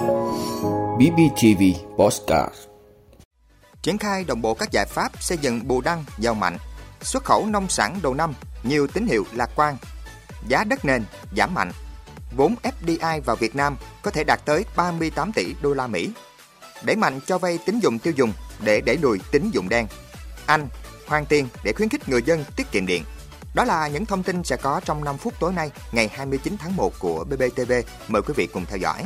BBTV Postcard Triển khai đồng bộ các giải pháp xây dựng bù đăng giàu mạnh, xuất khẩu nông sản đầu năm nhiều tín hiệu lạc quan, giá đất nền giảm mạnh, vốn FDI vào Việt Nam có thể đạt tới 38 tỷ đô la Mỹ. Đẩy mạnh cho vay tín dụng tiêu dùng để đẩy lùi tín dụng đen. Anh hoàn tiền để khuyến khích người dân tiết kiệm điện. Đó là những thông tin sẽ có trong 5 phút tối nay, ngày 29 tháng 1 của BBTV. Mời quý vị cùng theo dõi.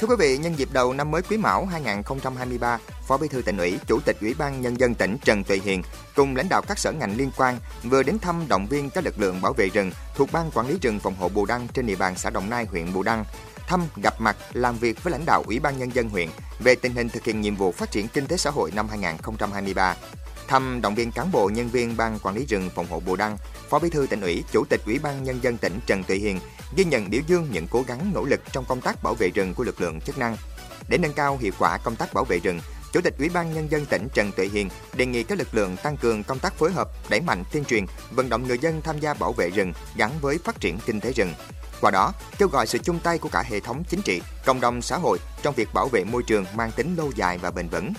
Thưa quý vị, nhân dịp đầu năm mới Quý Mão 2023, Phó Bí thư tỉnh ủy, Chủ tịch Ủy ban nhân dân tỉnh Trần Tuệ Hiền cùng lãnh đạo các sở ngành liên quan vừa đến thăm động viên các lực lượng bảo vệ rừng thuộc ban quản lý rừng phòng hộ Bù Đăng trên địa bàn xã Đồng Nai, huyện Bù Đăng thăm gặp mặt làm việc với lãnh đạo Ủy ban nhân dân huyện về tình hình thực hiện nhiệm vụ phát triển kinh tế xã hội năm 2023 thăm động viên cán bộ nhân viên ban quản lý rừng phòng hộ Bù Đăng, Phó Bí thư tỉnh ủy, Chủ tịch Ủy ban nhân dân tỉnh Trần Thị Hiền ghi nhận biểu dương những cố gắng nỗ lực trong công tác bảo vệ rừng của lực lượng chức năng. Để nâng cao hiệu quả công tác bảo vệ rừng, Chủ tịch Ủy ban nhân dân tỉnh Trần Tuệ Hiền đề nghị các lực lượng tăng cường công tác phối hợp, đẩy mạnh tuyên truyền, vận động người dân tham gia bảo vệ rừng gắn với phát triển kinh tế rừng. Qua đó, kêu gọi sự chung tay của cả hệ thống chính trị, cộng đồng xã hội trong việc bảo vệ môi trường mang tính lâu dài và bền vững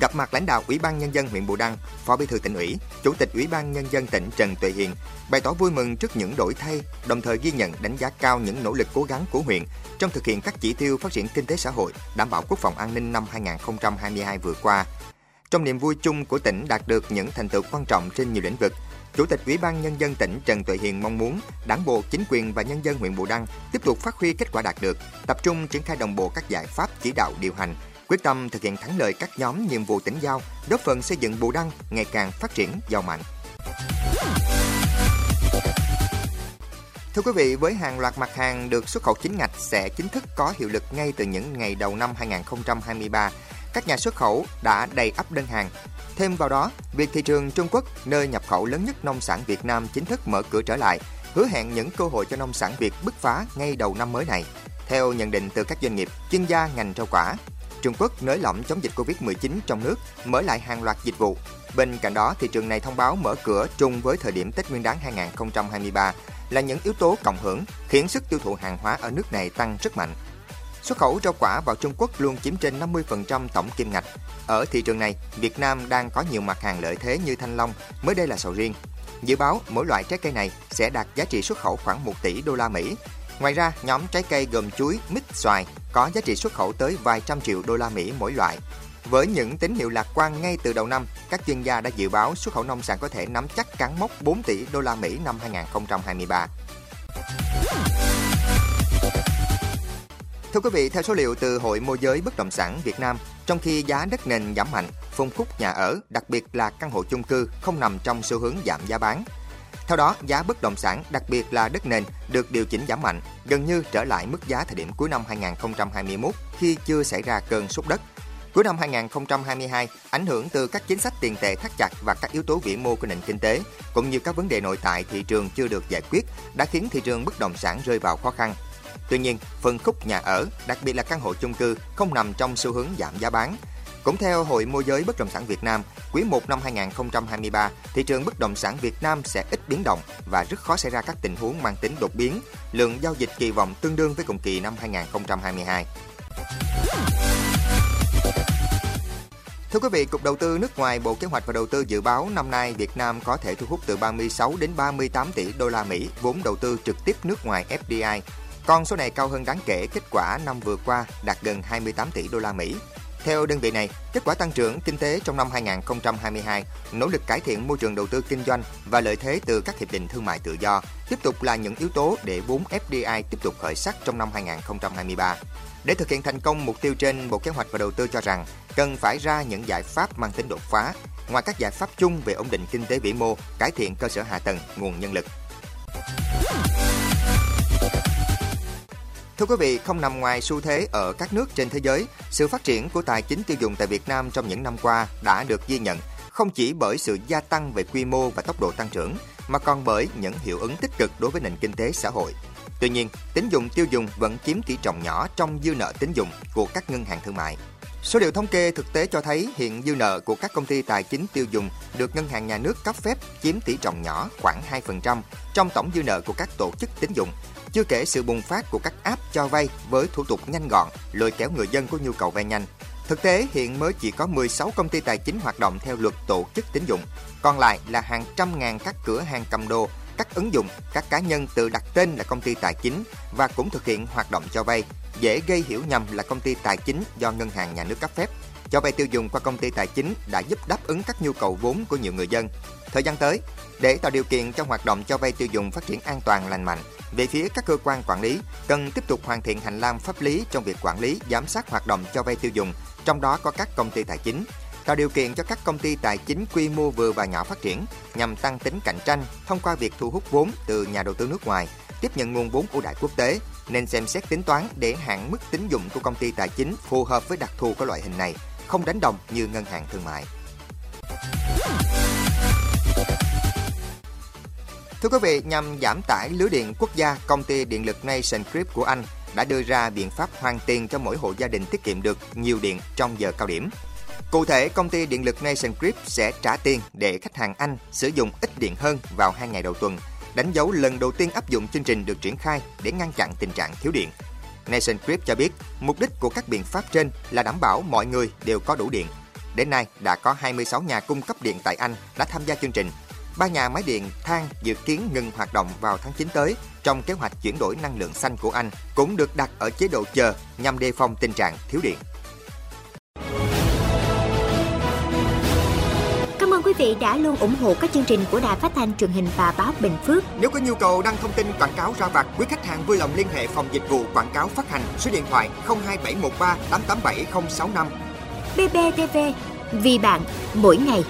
gặp mặt lãnh đạo Ủy ban nhân dân huyện Bù Đăng, Phó Bí thư tỉnh ủy, Chủ tịch Ủy ban nhân dân tỉnh Trần Tuệ Hiền bày tỏ vui mừng trước những đổi thay, đồng thời ghi nhận đánh giá cao những nỗ lực cố gắng của huyện trong thực hiện các chỉ tiêu phát triển kinh tế xã hội, đảm bảo quốc phòng an ninh năm 2022 vừa qua. Trong niềm vui chung của tỉnh đạt được những thành tựu quan trọng trên nhiều lĩnh vực, Chủ tịch Ủy ban Nhân dân tỉnh Trần Tuệ Hiền mong muốn Đảng bộ, chính quyền và nhân dân huyện Bù Đăng tiếp tục phát huy kết quả đạt được, tập trung triển khai đồng bộ các giải pháp chỉ đạo điều hành, quyết tâm thực hiện thắng lợi các nhóm nhiệm vụ tỉnh giao, góp phần xây dựng Bù Đăng ngày càng phát triển giàu mạnh. Thưa quý vị, với hàng loạt mặt hàng được xuất khẩu chính ngạch sẽ chính thức có hiệu lực ngay từ những ngày đầu năm 2023, các nhà xuất khẩu đã đầy ắp đơn hàng. Thêm vào đó, việc thị trường Trung Quốc, nơi nhập khẩu lớn nhất nông sản Việt Nam chính thức mở cửa trở lại, hứa hẹn những cơ hội cho nông sản Việt bứt phá ngay đầu năm mới này. Theo nhận định từ các doanh nghiệp, chuyên gia ngành rau quả, Trung Quốc nới lỏng chống dịch Covid-19 trong nước, mở lại hàng loạt dịch vụ. Bên cạnh đó, thị trường này thông báo mở cửa trùng với thời điểm Tết Nguyên đán 2023 là những yếu tố cộng hưởng khiến sức tiêu thụ hàng hóa ở nước này tăng rất mạnh. Xuất khẩu rau quả vào Trung Quốc luôn chiếm trên 50% tổng kim ngạch. Ở thị trường này, Việt Nam đang có nhiều mặt hàng lợi thế như thanh long, mới đây là sầu riêng. Dự báo mỗi loại trái cây này sẽ đạt giá trị xuất khẩu khoảng 1 tỷ đô la Mỹ, Ngoài ra, nhóm trái cây gồm chuối, mít, xoài có giá trị xuất khẩu tới vài trăm triệu đô la Mỹ mỗi loại. Với những tín hiệu lạc quan ngay từ đầu năm, các chuyên gia đã dự báo xuất khẩu nông sản có thể nắm chắc cán mốc 4 tỷ đô la Mỹ năm 2023. Thưa quý vị, theo số liệu từ Hội môi giới bất động sản Việt Nam, trong khi giá đất nền giảm mạnh, phân khúc nhà ở, đặc biệt là căn hộ chung cư không nằm trong xu hướng giảm giá bán, theo đó, giá bất động sản, đặc biệt là đất nền, được điều chỉnh giảm mạnh, gần như trở lại mức giá thời điểm cuối năm 2021 khi chưa xảy ra cơn sốt đất. Cuối năm 2022, ảnh hưởng từ các chính sách tiền tệ thắt chặt và các yếu tố vĩ mô của nền kinh tế, cũng như các vấn đề nội tại thị trường chưa được giải quyết, đã khiến thị trường bất động sản rơi vào khó khăn. Tuy nhiên, phân khúc nhà ở, đặc biệt là căn hộ chung cư, không nằm trong xu hướng giảm giá bán, cũng theo Hội môi giới bất động sản Việt Nam, quý 1 năm 2023, thị trường bất động sản Việt Nam sẽ ít biến động và rất khó xảy ra các tình huống mang tính đột biến. Lượng giao dịch kỳ vọng tương đương với cùng kỳ năm 2022. Thưa quý vị, Cục Đầu tư nước ngoài Bộ Kế hoạch và Đầu tư dự báo năm nay Việt Nam có thể thu hút từ 36 đến 38 tỷ đô la Mỹ vốn đầu tư trực tiếp nước ngoài FDI. Con số này cao hơn đáng kể kết quả năm vừa qua đạt gần 28 tỷ đô la Mỹ. Theo đơn vị này, kết quả tăng trưởng kinh tế trong năm 2022, nỗ lực cải thiện môi trường đầu tư kinh doanh và lợi thế từ các hiệp định thương mại tự do tiếp tục là những yếu tố để vốn FDI tiếp tục khởi sắc trong năm 2023. Để thực hiện thành công mục tiêu trên, Bộ Kế hoạch và Đầu tư cho rằng cần phải ra những giải pháp mang tính đột phá, ngoài các giải pháp chung về ổn định kinh tế vĩ mô, cải thiện cơ sở hạ tầng, nguồn nhân lực. Thưa quý vị, không nằm ngoài xu thế ở các nước trên thế giới, sự phát triển của tài chính tiêu dùng tại Việt Nam trong những năm qua đã được ghi nhận không chỉ bởi sự gia tăng về quy mô và tốc độ tăng trưởng, mà còn bởi những hiệu ứng tích cực đối với nền kinh tế xã hội. Tuy nhiên, tín dụng tiêu dùng vẫn chiếm tỷ trọng nhỏ trong dư nợ tín dụng của các ngân hàng thương mại. Số liệu thống kê thực tế cho thấy hiện dư nợ của các công ty tài chính tiêu dùng được ngân hàng nhà nước cấp phép chiếm tỷ trọng nhỏ khoảng 2% trong tổng dư nợ của các tổ chức tín dụng chưa kể sự bùng phát của các app cho vay với thủ tục nhanh gọn, lôi kéo người dân có nhu cầu vay nhanh. Thực tế, hiện mới chỉ có 16 công ty tài chính hoạt động theo luật tổ chức tín dụng. Còn lại là hàng trăm ngàn các cửa hàng cầm đồ, các ứng dụng, các cá nhân tự đặt tên là công ty tài chính và cũng thực hiện hoạt động cho vay, dễ gây hiểu nhầm là công ty tài chính do ngân hàng nhà nước cấp phép. Cho vay tiêu dùng qua công ty tài chính đã giúp đáp ứng các nhu cầu vốn của nhiều người dân. Thời gian tới, để tạo điều kiện cho hoạt động cho vay tiêu dùng phát triển an toàn lành mạnh, về phía các cơ quan quản lý cần tiếp tục hoàn thiện hành lang pháp lý trong việc quản lý, giám sát hoạt động cho vay tiêu dùng, trong đó có các công ty tài chính, tạo điều kiện cho các công ty tài chính quy mô vừa và nhỏ phát triển nhằm tăng tính cạnh tranh thông qua việc thu hút vốn từ nhà đầu tư nước ngoài, tiếp nhận nguồn vốn ưu đại quốc tế nên xem xét tính toán để hạn mức tín dụng của công ty tài chính phù hợp với đặc thù của loại hình này, không đánh đồng như ngân hàng thương mại. Thưa quý vị, nhằm giảm tải lưới điện quốc gia, công ty điện lực Nation Grid của Anh đã đưa ra biện pháp hoàn tiền cho mỗi hộ gia đình tiết kiệm được nhiều điện trong giờ cao điểm. Cụ thể, công ty điện lực Nation Grid sẽ trả tiền để khách hàng Anh sử dụng ít điện hơn vào hai ngày đầu tuần, đánh dấu lần đầu tiên áp dụng chương trình được triển khai để ngăn chặn tình trạng thiếu điện. Nation Grid cho biết, mục đích của các biện pháp trên là đảm bảo mọi người đều có đủ điện. Đến nay, đã có 26 nhà cung cấp điện tại Anh đã tham gia chương trình ba nhà máy điện than dự kiến ngừng hoạt động vào tháng 9 tới trong kế hoạch chuyển đổi năng lượng xanh của Anh cũng được đặt ở chế độ chờ nhằm đề phòng tình trạng thiếu điện. Cảm ơn quý vị đã luôn ủng hộ các chương trình của Đài Phát thanh truyền hình và báo Bình Phước. Nếu có nhu cầu đăng thông tin quảng cáo ra vặt, quý khách hàng vui lòng liên hệ phòng dịch vụ quảng cáo phát hành số điện thoại 02713 887065. BBTV vì bạn mỗi ngày.